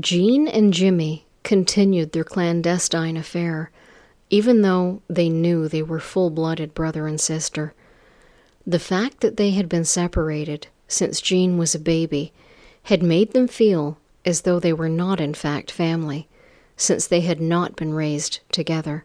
Jean and Jimmy continued their clandestine affair, even though they knew they were full blooded brother and sister. The fact that they had been separated since Jean was a baby had made them feel as though they were not in fact family, since they had not been raised together.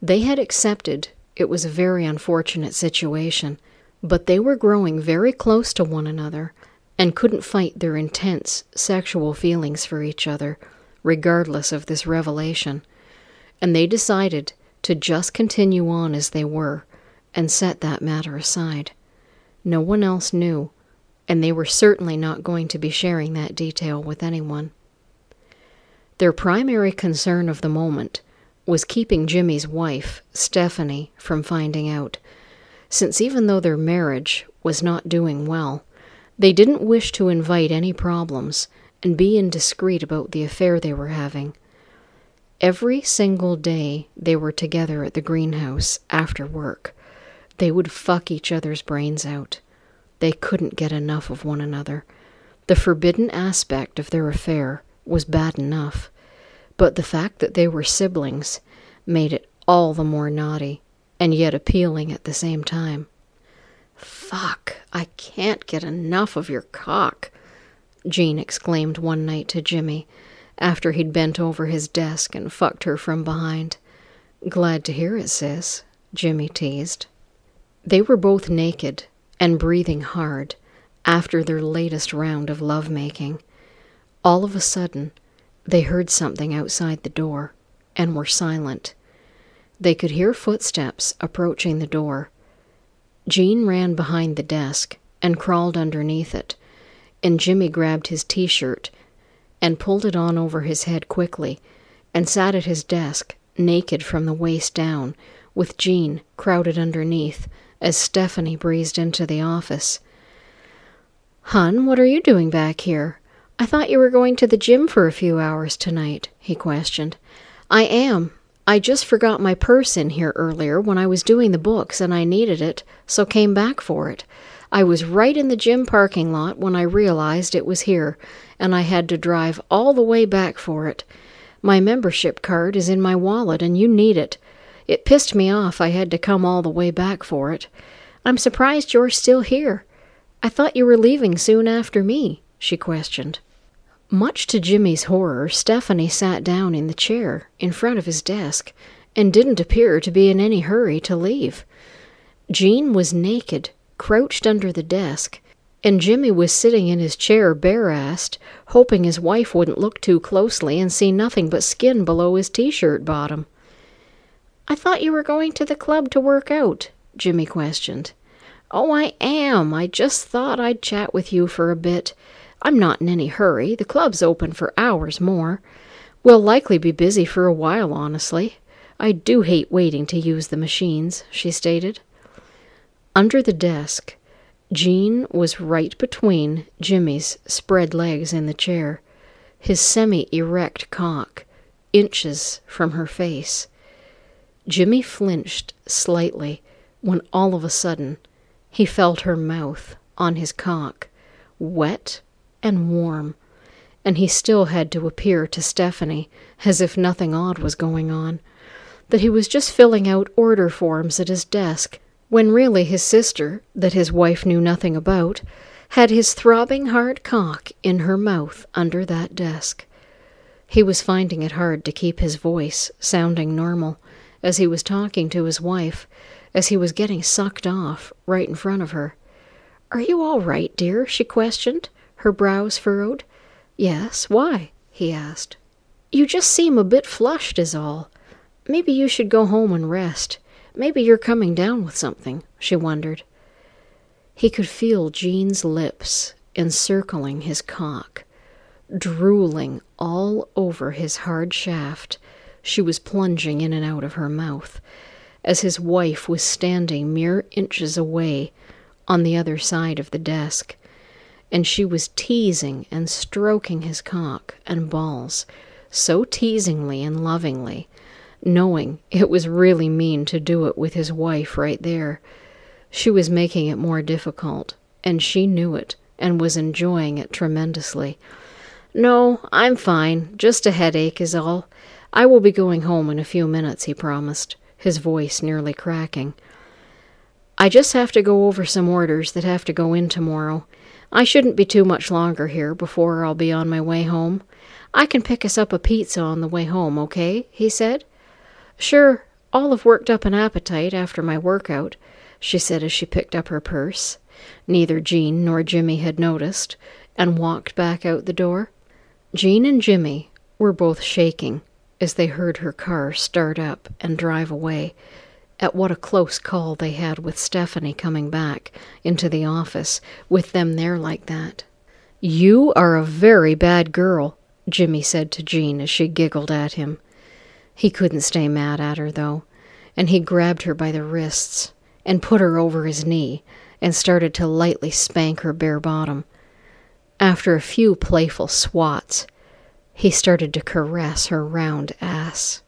They had accepted it was a very unfortunate situation, but they were growing very close to one another and couldn't fight their intense sexual feelings for each other, regardless of this revelation. And they decided to just continue on as they were and set that matter aside. No one else knew, and they were certainly not going to be sharing that detail with anyone. Their primary concern of the moment was keeping Jimmy's wife, Stephanie, from finding out, since even though their marriage was not doing well, they didn't wish to invite any problems and be indiscreet about the affair they were having. Every single day they were together at the greenhouse after work, they would fuck each other's brains out. They couldn't get enough of one another. The forbidden aspect of their affair was bad enough but the fact that they were siblings made it all the more naughty and yet appealing at the same time. Fuck, I can't get enough of your cock, Jean exclaimed one night to Jimmy after he'd bent over his desk and fucked her from behind. Glad to hear it, sis, Jimmy teased. They were both naked and breathing hard after their latest round of lovemaking. All of a sudden, they heard something outside the door and were silent. They could hear footsteps approaching the door. Jean ran behind the desk and crawled underneath it, and Jimmy grabbed his t shirt and pulled it on over his head quickly and sat at his desk, naked from the waist down, with Jean crowded underneath as Stephanie breezed into the office. Hun, what are you doing back here? I thought you were going to the gym for a few hours tonight, he questioned. I am. I just forgot my purse in here earlier when I was doing the books and I needed it, so came back for it. I was right in the gym parking lot when I realized it was here, and I had to drive all the way back for it. My membership card is in my wallet and you need it. It pissed me off I had to come all the way back for it. I'm surprised you're still here. I thought you were leaving soon after me, she questioned. Much to Jimmy's horror, Stephanie sat down in the chair in front of his desk and didn't appear to be in any hurry to leave. Jean was naked, crouched under the desk, and Jimmy was sitting in his chair bare-assed, hoping his wife wouldn't look too closely and see nothing but skin below his t-shirt bottom. I thought you were going to the club to work out, Jimmy questioned. Oh, I am. I just thought I'd chat with you for a bit. I'm not in any hurry. The club's open for hours more. We'll likely be busy for a while, honestly. I do hate waiting to use the machines, she stated. Under the desk, Jean was right between Jimmy's spread legs in the chair, his semi erect cock inches from her face. Jimmy flinched slightly when all of a sudden he felt her mouth on his cock, wet and warm, and he still had to appear to Stephanie as if nothing odd was going on, that he was just filling out order forms at his desk, when really his sister, that his wife knew nothing about, had his throbbing hard cock in her mouth under that desk. He was finding it hard to keep his voice sounding normal as he was talking to his wife, as he was getting sucked off right in front of her. Are you all right, dear? she questioned her brows furrowed. Yes, why? he asked. You just seem a bit flushed, is all. Maybe you should go home and rest. Maybe you're coming down with something, she wondered. He could feel Jean's lips encircling his cock, drooling all over his hard shaft. She was plunging in and out of her mouth, as his wife was standing mere inches away on the other side of the desk and she was teasing and stroking his cock and balls so teasingly and lovingly, knowing it was really mean to do it with his wife right there. She was making it more difficult, and she knew it and was enjoying it tremendously. No, I'm fine. Just a headache is all. I will be going home in a few minutes, he promised, his voice nearly cracking. I just have to go over some orders that have to go in tomorrow. I shouldn't be too much longer here before I'll be on my way home. I can pick us up a pizza on the way home, okay? he said. Sure, I'll have worked up an appetite after my workout, she said as she picked up her purse. Neither Jean nor Jimmy had noticed, and walked back out the door. Jean and Jimmy were both shaking as they heard her car start up and drive away. At what a close call they had with Stephanie coming back into the office with them there like that. You are a very bad girl, Jimmy said to Jean as she giggled at him. He couldn't stay mad at her, though, and he grabbed her by the wrists and put her over his knee and started to lightly spank her bare bottom. After a few playful swats, he started to caress her round ass.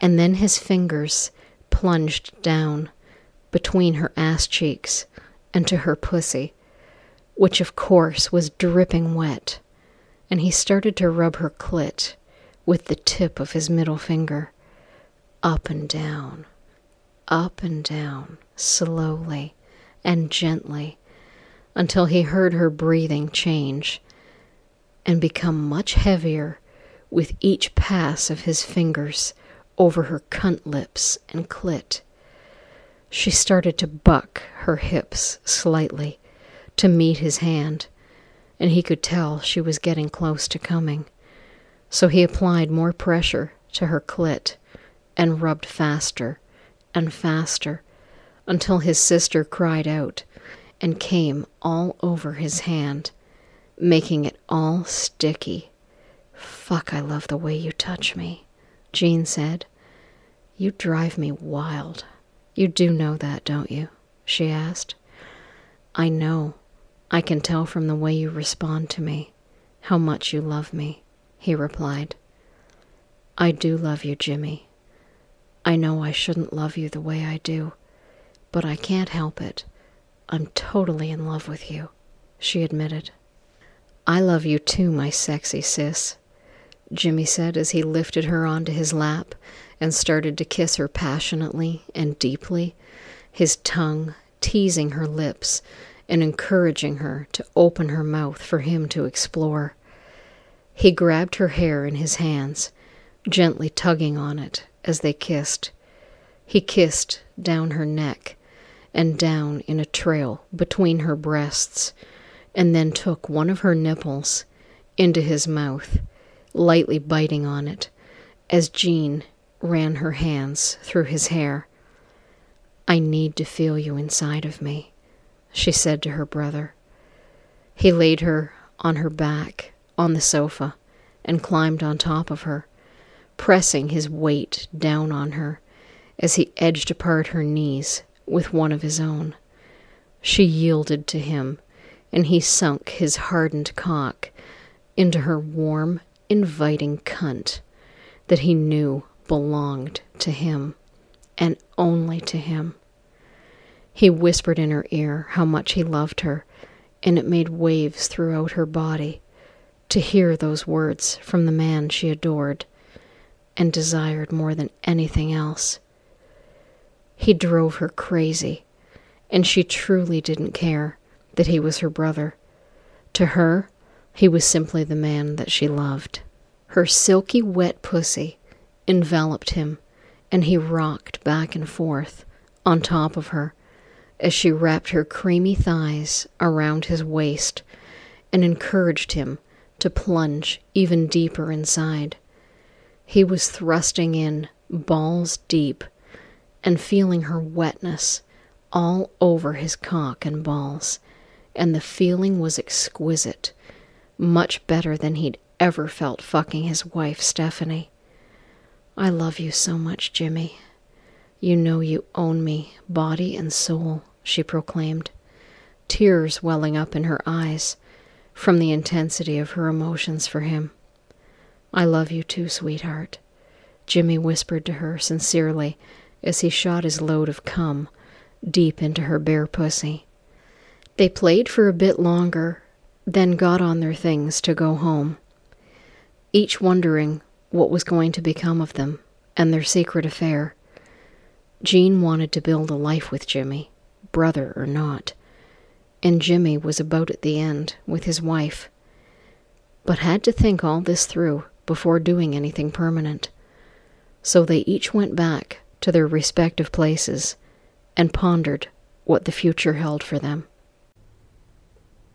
And then his fingers plunged down between her ass cheeks and to her pussy, which of course was dripping wet, and he started to rub her clit with the tip of his middle finger, up and down, up and down, slowly and gently, until he heard her breathing change and become much heavier with each pass of his fingers over her cunt lips and clit. She started to buck her hips slightly to meet his hand, and he could tell she was getting close to coming. So he applied more pressure to her clit and rubbed faster and faster until his sister cried out and came all over his hand making it all sticky. Fuck, I love the way you touch me, Jean said. You drive me wild. You do know that, don't you? she asked. I know. I can tell from the way you respond to me how much you love me, he replied. I do love you, Jimmy. I know I shouldn't love you the way I do, but I can't help it. I'm totally in love with you, she admitted. I love you too, my sexy sis, Jimmy said as he lifted her onto his lap and started to kiss her passionately and deeply, his tongue teasing her lips and encouraging her to open her mouth for him to explore. He grabbed her hair in his hands, gently tugging on it as they kissed. He kissed down her neck and down in a trail between her breasts and then took one of her nipples into his mouth, lightly biting on it, as Jean ran her hands through his hair. I need to feel you inside of me, she said to her brother. He laid her on her back on the sofa and climbed on top of her, pressing his weight down on her as he edged apart her knees with one of his own. She yielded to him and he sunk his hardened cock into her warm, inviting cunt that he knew belonged to him and only to him. He whispered in her ear how much he loved her, and it made waves throughout her body to hear those words from the man she adored and desired more than anything else. He drove her crazy, and she truly didn't care that he was her brother. To her, he was simply the man that she loved. Her silky, wet pussy enveloped him, and he rocked back and forth on top of her as she wrapped her creamy thighs around his waist and encouraged him to plunge even deeper inside. He was thrusting in balls deep and feeling her wetness all over his cock and balls and the feeling was exquisite, much better than he'd ever felt fucking his wife, Stephanie. I love you so much, Jimmy. You know you own me, body and soul, she proclaimed, tears welling up in her eyes from the intensity of her emotions for him. I love you too, sweetheart, Jimmy whispered to her sincerely as he shot his load of cum deep into her bare pussy. They played for a bit longer, then got on their things to go home. each wondering what was going to become of them and their secret affair. Jean wanted to build a life with Jimmy, brother or not, and Jimmy was about at the end with his wife, but had to think all this through before doing anything permanent. So they each went back to their respective places and pondered what the future held for them.